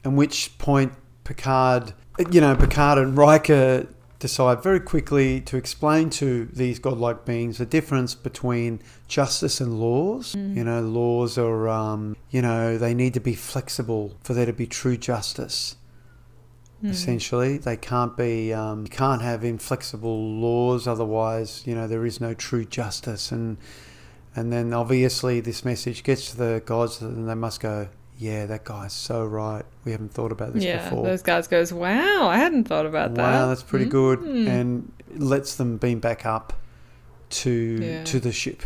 At which point, Picard, you know, Picard and Riker decide very quickly to explain to these godlike beings the difference between justice and laws. You know, laws are, um, you know, they need to be flexible for there to be true justice. Essentially, they can't be. Um, you can't have inflexible laws, otherwise, you know, there is no true justice. And and then obviously, this message gets to the gods, and they must go, "Yeah, that guy's so right. We haven't thought about this Yeah. before." Those guys goes, wow, I hadn't thought about that. Wow, that's pretty good, Mm. and lets them beam back up to Yeah. to the ship,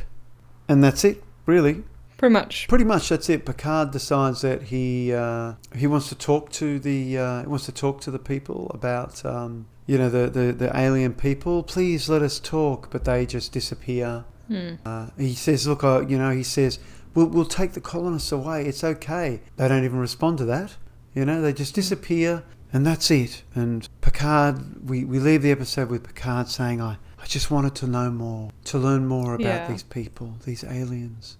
and that's it. Really, Pretty much. pretty much that's it. Picard decides that he uh, he wants to talk to the uh, he wants to talk to the people about um, you know the, the the alien people. Please let us talk, but they just disappear. Hmm. Uh, he says, "Look, uh, you know," he says, "We'll we'll take the colonists away. It's okay." They don't even respond to that. You know, they just disappear, and that's it. And Picard, we, we leave the episode with Picard saying, "I I just wanted to know more, to learn more about Yeah. these people, these aliens."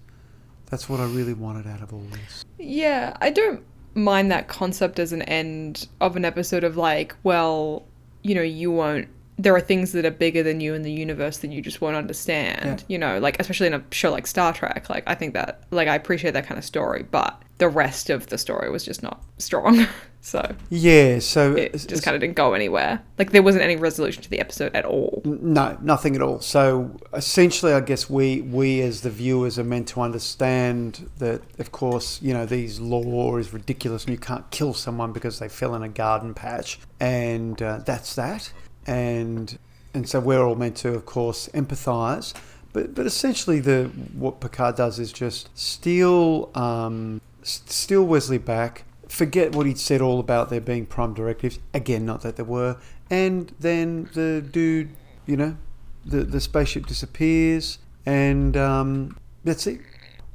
That's what I really wanted out of all this. Yeah, I don't mind that concept as an end of an episode of like, well, you know, you won't. There are things that are bigger than you in the universe that you just won't understand. Yeah. You know, like especially in a show like Star Trek. Like I think that, like I appreciate that kind of story, but the rest of the story was just not strong. so Yeah, so it just kind of didn't go anywhere. Like there wasn't any resolution to the episode at all. No, nothing at all. So essentially, I guess we we as the viewers are meant to understand that, of course, you know these law is ridiculous, and you can't kill someone because they fell in a garden patch, and uh, that's that. And and so we're all meant to, of course, empathise. But but essentially, the what Picard does is just steal um, steal Wesley back. Forget what he'd said all about there being prime directives. Again, not that there were. And then the dude, you know, the the spaceship disappears, and um, that's it.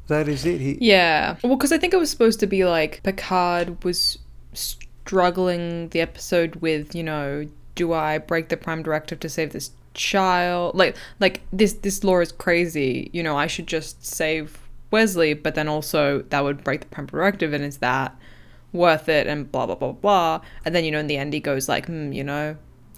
That is it. He, Yeah. Well, because I think it was supposed to be like Picard was struggling the episode with, you know, do I break the prime directive to save this child? Like, like this this law is crazy. You know, I should just save Wesley, but then also that would break the prime directive, and is that worth it? And blah blah blah blah. And then you know, in the end, he goes like, hmm, you know,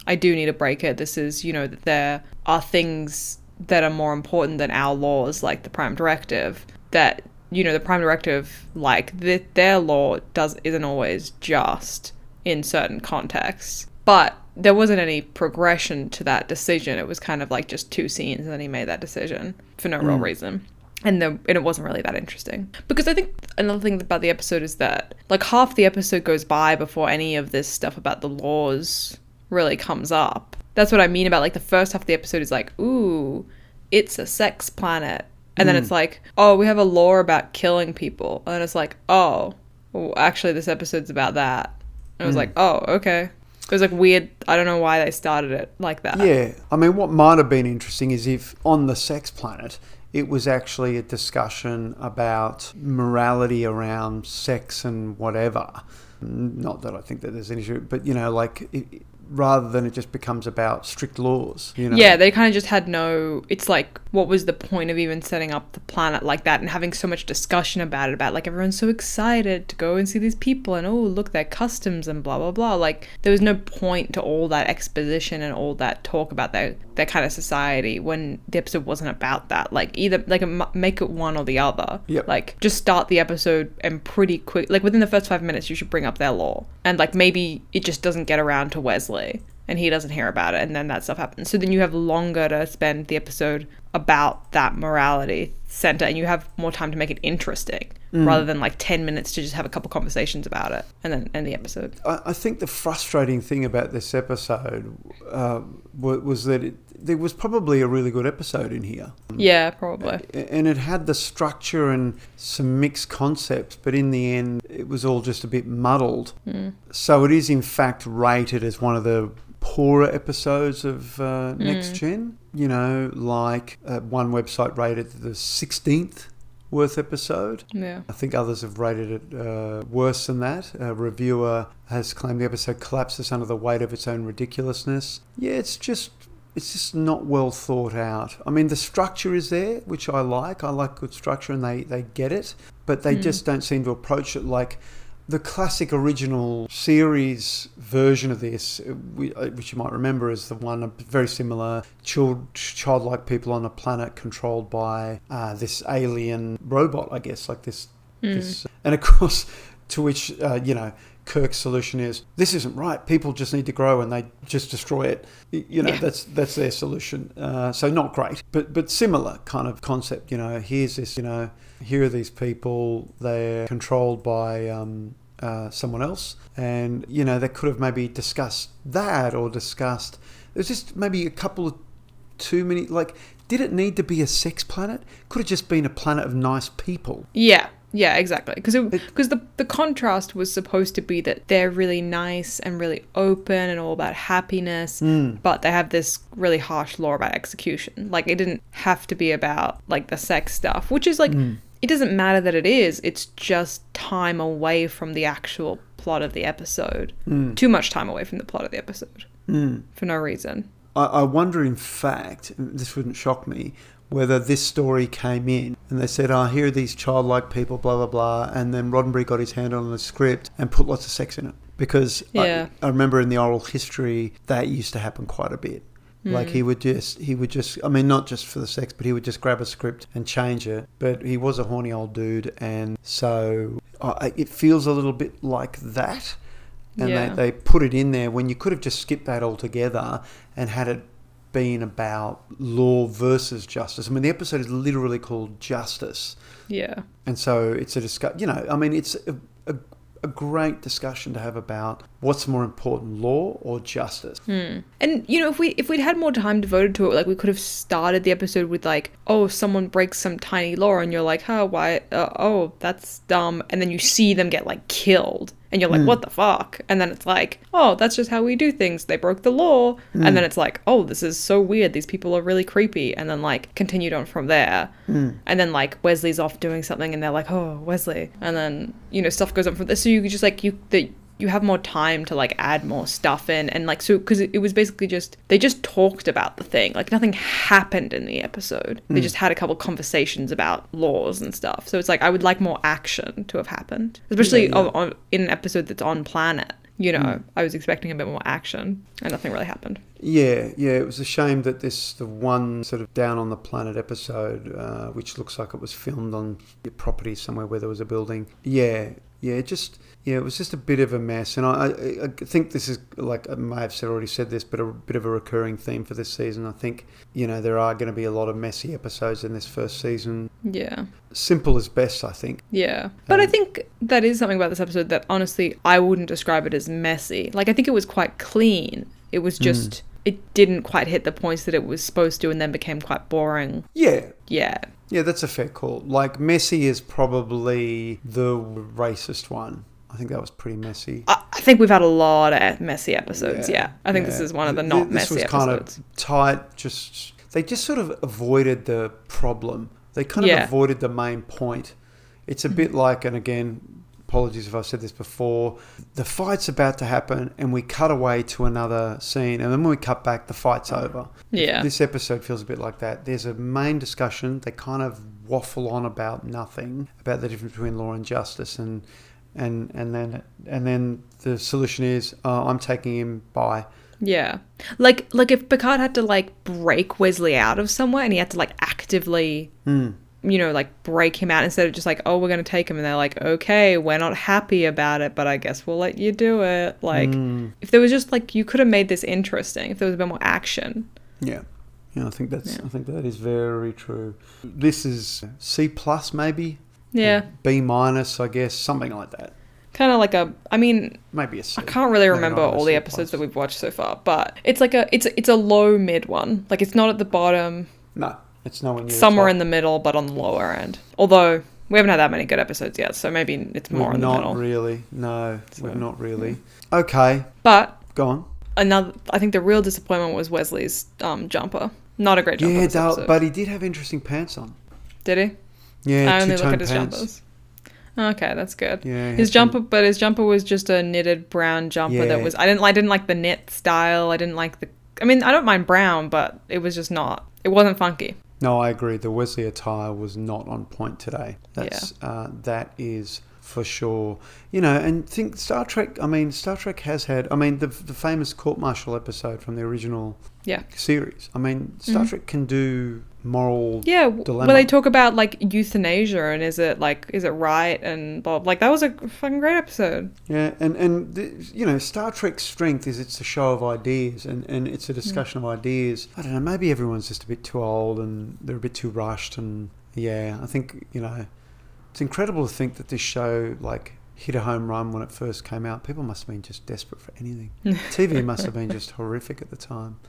I do need to break it. This is, you know, that there are things that are more important than our laws, like the Prime Directive, that, you know, the Prime Directive, like, th- their law does isn't always just in certain contexts. But there wasn't any progression to that decision. It was kind of like just two scenes, and then he made that decision for no real reason. And, the, and it wasn't really that interesting. Because I think another thing about the episode is that, like, half the episode goes by before any of this stuff about the laws really comes up. That's what I mean about, like, the first half of the episode is like, ooh, it's a sex planet. And then hmm. it's like, oh, we have a law about killing people. And it's like, oh, well, actually, this episode's about that. And it was hmm. like, oh, okay. It was like weird. I don't know why they started it like that. Yeah, I mean, what might have been interesting is if on the sex planet, it was actually a discussion about morality around sex and whatever. Not that I think that there's an issue, but you know, like it, rather than it just becomes about strict laws. You know. Yeah, they kind of just had no. It's like, what was the point of even setting up the planet like that and having so much discussion about it? About like everyone's so excited to go and see these people and oh, look, their customs and blah blah blah. Like there was no point to all that exposition and all that talk about their their kind of society when the episode wasn't about that. Like either like make it one or the other. Yep. Like just start the episode and pretty quick, like within the first five minutes, you should bring up their law and like maybe it just doesn't get around to Wesley and he doesn't hear about it and then that stuff happens. So then you have longer to spend the episode about that morality center and you have more time to make it interesting rather than like 10 minutes to just have a couple conversations about it and then end the episode. I, I think the frustrating thing about this episode uh, was that it, there was probably a really good episode in here. yeah probably and it had the structure and some mixed concepts, but in the end, it was all just a bit muddled. So it is, in fact, rated as one of the poorer episodes of uh, Next Gen. You know, like uh, one website rated the 16th worth episode. yeah I think others have rated it uh, worse than that. A reviewer has claimed the episode collapses under the weight of its own ridiculousness. Yeah, it's just it's just not well thought out. I mean, the structure is there, which I like. I like good structure, and they they get it, but they just don't seem to approach it like. The classic original series version of this, uh, uh, which you might remember, is the one very similar child, childlike people on a planet controlled by uh, this alien robot, I guess, like this this, and of course, to which uh, you know Kirk's solution is this isn't right. People just need to grow, and they just destroy it. You know Yeah. that's that's their solution. Uh, so not great, but but similar kind of concept. You know, here's this. You know, here are these people. They're controlled by. Um, uh, someone else, and you know they could have maybe discussed that or discussed. There's just maybe a couple of too many. Like, did it need to be a sex planet? Could have just been a planet of nice people. yeah yeah exactly. Because because the the contrast was supposed to be that they're really nice and really open and all about happiness hmm. but they have this really harsh law about execution. Like it didn't have to be about like the sex stuff which is like hmm. it doesn't matter that it is. It's just time away from the actual plot of the episode. Hmm. Too much time away from the plot of the episode for no reason. I, I wonder, in fact, this wouldn't shock me, whether this story came in and they said, "Oh, here are these childlike people, blah blah blah," and then Roddenberry got his hand on the script and put lots of sex in it because Yeah. I, I remember in the oral history that used to happen quite a bit. Like he would just, he would just, I mean, not just for the sex, but he would just grab a script and change it. But he was a horny old dude, and so uh, it feels a little bit like that and Yeah. they, they put it in there when you could have just skipped that altogether and had it been about law versus justice. I mean, the episode is literally called Justice, yeah and so it's a discuss. You know, I mean, it's a, a, a great discussion to have about what's more important, law or justice. And you know, if we if we'd had more time devoted to it, like we could have started the episode with like, oh, someone breaks some tiny law, and you're like, huh, why? Uh, oh, that's dumb. And then you see them get like killed, and you're like, hmm. what the fuck? And then it's like, oh, that's just how we do things. They broke the law, and then hmm. it's like, oh, this is so weird. These people are really creepy, and then like continued on from there. Hmm. And then like Wesley's off doing something, and they're like, oh, Wesley, and then you know stuff goes on from there. So you just like you the you have more time to like add more stuff in and like so because it, it was basically just they just talked about the thing like nothing happened in the episode they just had a couple conversations about laws and stuff so it's like i would like more action to have happened especially Yeah, yeah. On, on, in an episode that's on planet you know, Mm. I was expecting a bit more action, and nothing really happened. Yeah, yeah, it was a shame that this the one sort of down on the planet episode, uh, which looks like it was filmed on property somewhere where there was a building. Yeah, yeah, it just yeah, it was just a bit of a mess, and I, I, I think this is like I may have said, already said this, but a bit of a recurring theme for this season. I think you know there are going to be a lot of messy episodes in this first season. Yeah. Simple is best, I think. Yeah. But I Um, think that is something about this episode that honestly I wouldn't describe it as messy. Like I think it was quite clean. It was Hmm. just it didn't quite hit the points that it was supposed to and then became quite boring. Yeah, Yeah. Yeah, that's a fair call. Like messy is probably the racist one. I think that was pretty messy. I, I think we've had a lot of messy episodes. Yeah. I think this is one of the Th- not this messy was kind episodes. of tight. Just they just sort of avoided the problem. They kind of Yeah. avoided the main point. It's a bit mm-hmm. like, and again, apologies if I've said this before. The fight's about to happen, and we cut away to another scene, and then when we cut back, the fight's over. Yeah. This episode feels a bit like that. There's a main discussion. They kind of waffle on about nothing, about the difference between law and justice, and and and then and then the solution is uh, I'm taking him by. Yeah. Like like if Picard had to like break Wesley out of somewhere and he had to like actively Hmm. You know, like break him out instead of just like, oh, we're gonna take him and they're like, okay, we're not happy about it, but I guess we'll let you do it. Like Hmm. if there was just like you could have made this interesting if there was a bit more action. Yeah. Yeah, I think that's. Yeah. I think that is very true. This is C plus, maybe Yeah. B minus, I guess, something like that. Kind of like a I mean, Maybe a C. I can't really remember all the episodes plus. that we've watched so far, but it's like a it's it's a low mid one. Like it's not at the bottom, No, it's nowhere near. somewhere in the middle, but on the lower end. Although we haven't had that many good episodes yet, so maybe it's more We've in the not really. No, So, we've not really. Okay, But go on. another, I think the real disappointment was Wesley's um, jumper. Not a great jumper. Yeah, Dale, but he did have interesting pants on. did he? Yeah, I only look at his pants. jumpers. Okay, that's good. Yeah, his jumper, but his jumper was just a knitted brown jumper Yeah. that was. I didn't. I didn't like the knit style. I didn't like the. I mean, I don't mind brown, but it was just not. It wasn't funky. No, I agree. The Wesley attire was not on point today. That's uh, that is for sure. You know, and think Star Trek. I mean, Star Trek has had. I mean, the the famous court martial episode from the original Yeah. series. I mean, Star Mhm. Trek can do moral. Yeah, Dilemma. where they talk about like euthanasia and is it like is it right and blah, like that was a fucking great episode. Yeah, and and the, you know, Star Trek's strength is it's a show of ideas, and and it's a mm. discussion of ideas. I don't know. Maybe everyone's just a bit too old, and they're a bit too rushed, and yeah, I think you know, it's incredible to think that this show like hit a home run when it first came out. People must have been just desperate for anything. TV must have been just horrific at the time.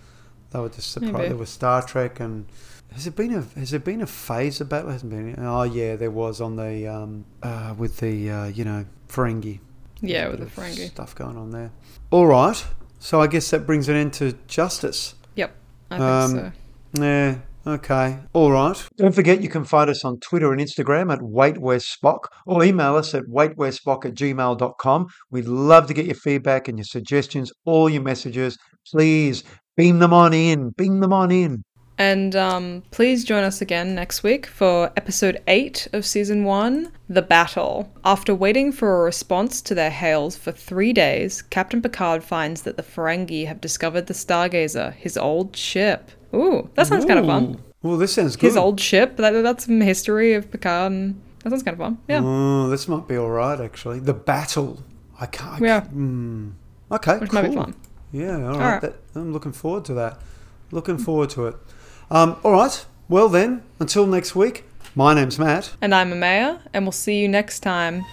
They were just surprised. Maybe. There was Star Trek, and has there been a has there been a phase of battle? Hasn't been? Oh yeah, there was on the um uh with the uh, you know Ferengi. Yeah, with the Ferengi. stuff going on there. All right, so I guess that brings an end to justice. Yep, I think Um, so. Yeah. Okay. All right. Don't forget you can find us on Twitter and Instagram at WaitWhereSpock or email us at waitwherespock at gmail.com. We'd love to get your feedback and your suggestions, all your messages. Please beam them on in. Beam them on in. And um, please join us again next week for episode 8 of season 1 The Battle. After waiting for a response to their hails for three days, Captain Picard finds that the Ferengi have discovered the Stargazer, his old ship. Ooh, that sounds kind of fun. Well, this sounds good. His old ship, that, that's some history of Picard, and that sounds kind of fun. Yeah. Oh, this might be all right, actually. The battle. I can't. I Yeah. can't- hmm. Okay. Which cool. might be fun. Yeah. All right. That, I'm looking forward to that. Looking forward to it. Um, all right. Well then, until next week. My name's Mat. And I'm Amaya, and we'll see you next time.